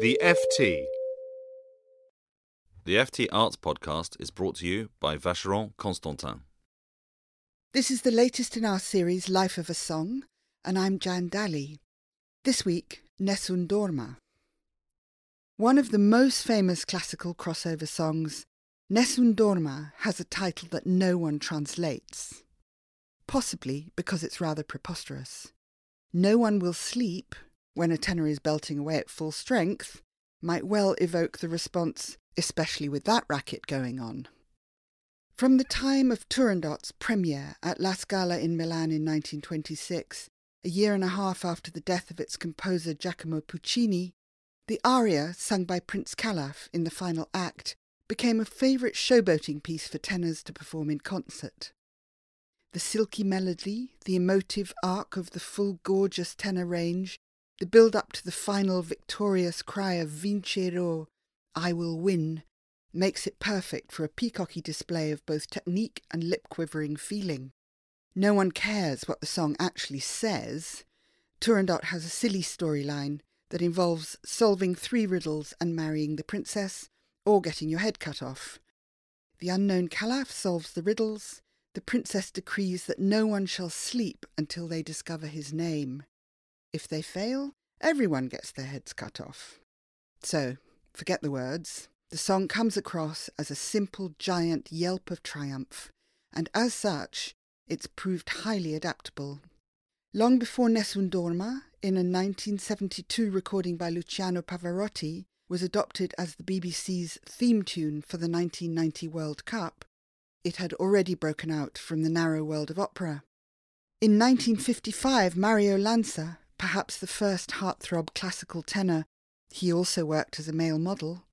The FT. The FT Arts Podcast is brought to you by Vacheron Constantin. This is the latest in our series Life of a Song, and I'm Jan Dalley. This week, Nessun Dorma. One of the most famous classical crossover songs, Nessun Dorma has a title that no one translates. Possibly because it's rather preposterous. No one will sleep when a tenor is belting away at full strength might well evoke the response, especially with that racket going on. From the time of Turandot's premiere at La Scala in Milan in 1926, a year and a half after the death of its composer Giacomo Puccini, the aria sung by Prince Calaf in the final act became a favourite showboating piece for tenors to perform in concert. The silky melody, the emotive arc of the full gorgeous tenor range, the build up to the final victorious cry of Vincerò, I will win, makes it perfect for a peacocky display of both technique and lip quivering feeling. No one cares what the song actually says. Turandot has a silly storyline that involves solving three riddles and marrying the princess, or getting your head cut off. The unknown Calaf solves the riddles. The princess decrees that no one shall sleep until they discover his name. If they fail, everyone gets their heads cut off. So, forget the words. The song comes across as a simple giant yelp of triumph, and as such, it's proved highly adaptable. Long before Nessun Dorma, in a 1972 recording by Luciano Pavarotti, was adopted as the BBC's theme tune for the 1990 World Cup, it had already broken out from the narrow world of opera. In 1955, Mario Lanza, perhaps the first heartthrob classical tenor, he also worked as a male model,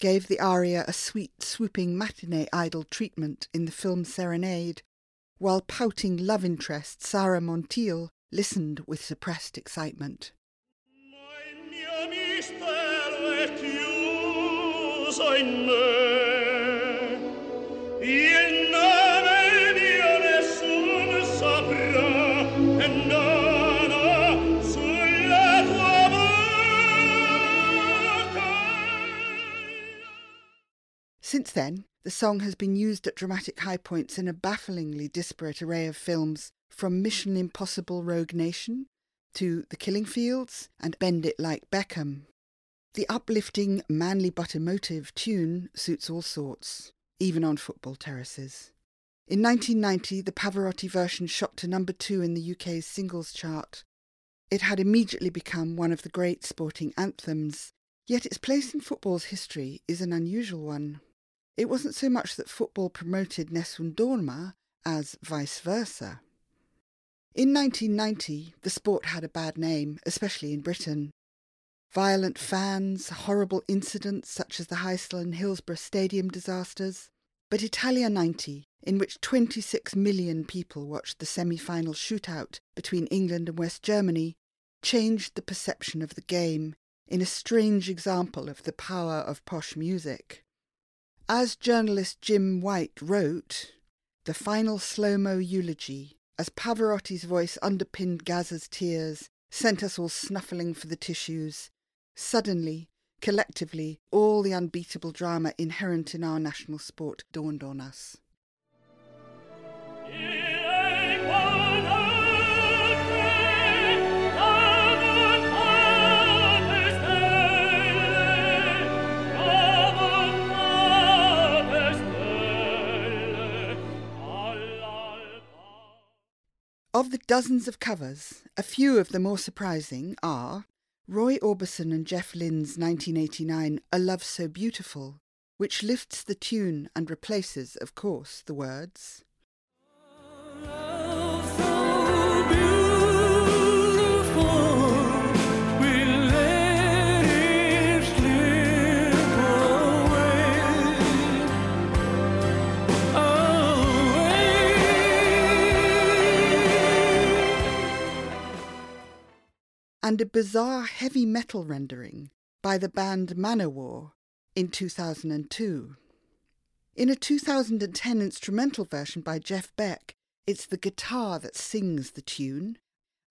gave the aria a sweet, swooping matinee idol treatment in the film Serenade, while pouting love interest Sara Montiel listened with suppressed excitement. Since then, the song has been used at dramatic high points in a bafflingly disparate array of films, from Mission Impossible Rogue Nation to The Killing Fields and Bend It Like Beckham. The uplifting, manly but emotive tune suits all sorts, even on football terraces. In 1990, the Pavarotti version shot to number two in the UK's singles chart. It had immediately become one of the great sporting anthems, yet its place in football's history is an unusual one. It wasn't so much that football promoted Nessun Dorma as vice versa. In 1990, the sport had a bad name, especially in Britain. Violent fans, horrible incidents such as the Heysel and Hillsborough Stadium disasters. But Italia 90, in which 26 million people watched the semi final shootout between England and West Germany, changed the perception of the game in a strange example of the power of posh music. As journalist Jim White wrote, the final slow mo eulogy, as Pavarotti's voice underpinned Gazza's tears, sent us all snuffling for the tissues. Suddenly, collectively, all the unbeatable drama inherent in our national sport dawned on us. Of the dozens of covers, a few of the more surprising are Roy Orbison and Jeff Lynne's 1989 A Love So Beautiful, which lifts the tune and replaces, of course, the words. And a bizarre heavy metal rendering by the band Manowar in 2002. In a 2010 instrumental version by Jeff Beck, it's the guitar that sings the tune.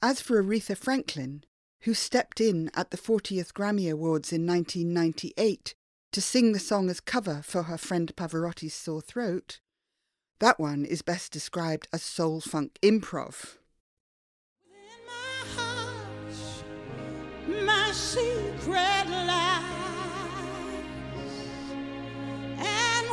As for Aretha Franklin, who stepped in at the 40th Grammy Awards in 1998 to sing the song as cover for her friend Pavarotti's Sore Throat, that one is best described as soul funk improv. And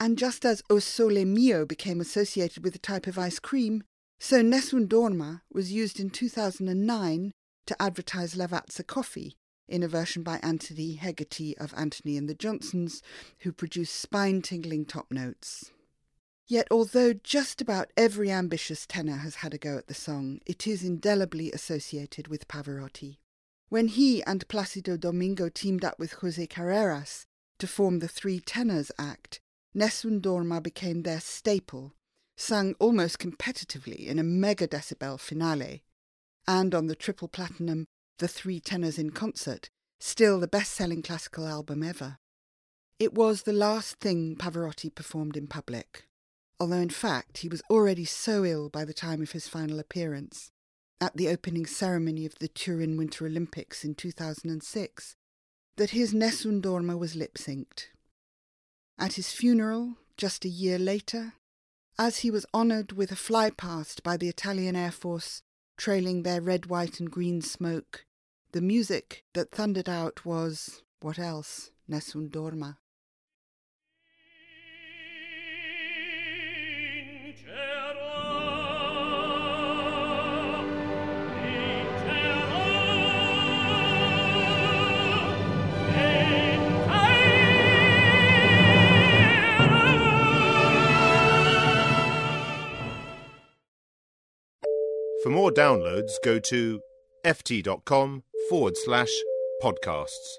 And just as O Sole Mio became associated with a type of ice cream, so Nessun Dorma was used in 2009 to advertise Lavazza coffee in a version by Antony Hegarty of Antony and the Johnsons, who produced spine tingling top notes. Yet, although just about every ambitious tenor has had a go at the song, it is indelibly associated with Pavarotti. When he and Placido Domingo teamed up with Jose Carreras to form the Three Tenors Act, Nessun Dorma became their staple sung almost competitively in a mega decibel finale, and on the triple platinum The Three Tenors in Concert, still the best selling classical album ever. It was the last thing Pavarotti performed in public, although in fact he was already so ill by the time of his final appearance at the opening ceremony of the Turin Winter Olympics in 2006 that his Nessun Dorma was lip synced. At his funeral, just a year later, as he was honoured with a flypast by the Italian Air Force trailing their red, white, and green smoke, the music that thundered out was what else? Nessun dorma. For more downloads, go to ft.com forward slash podcasts.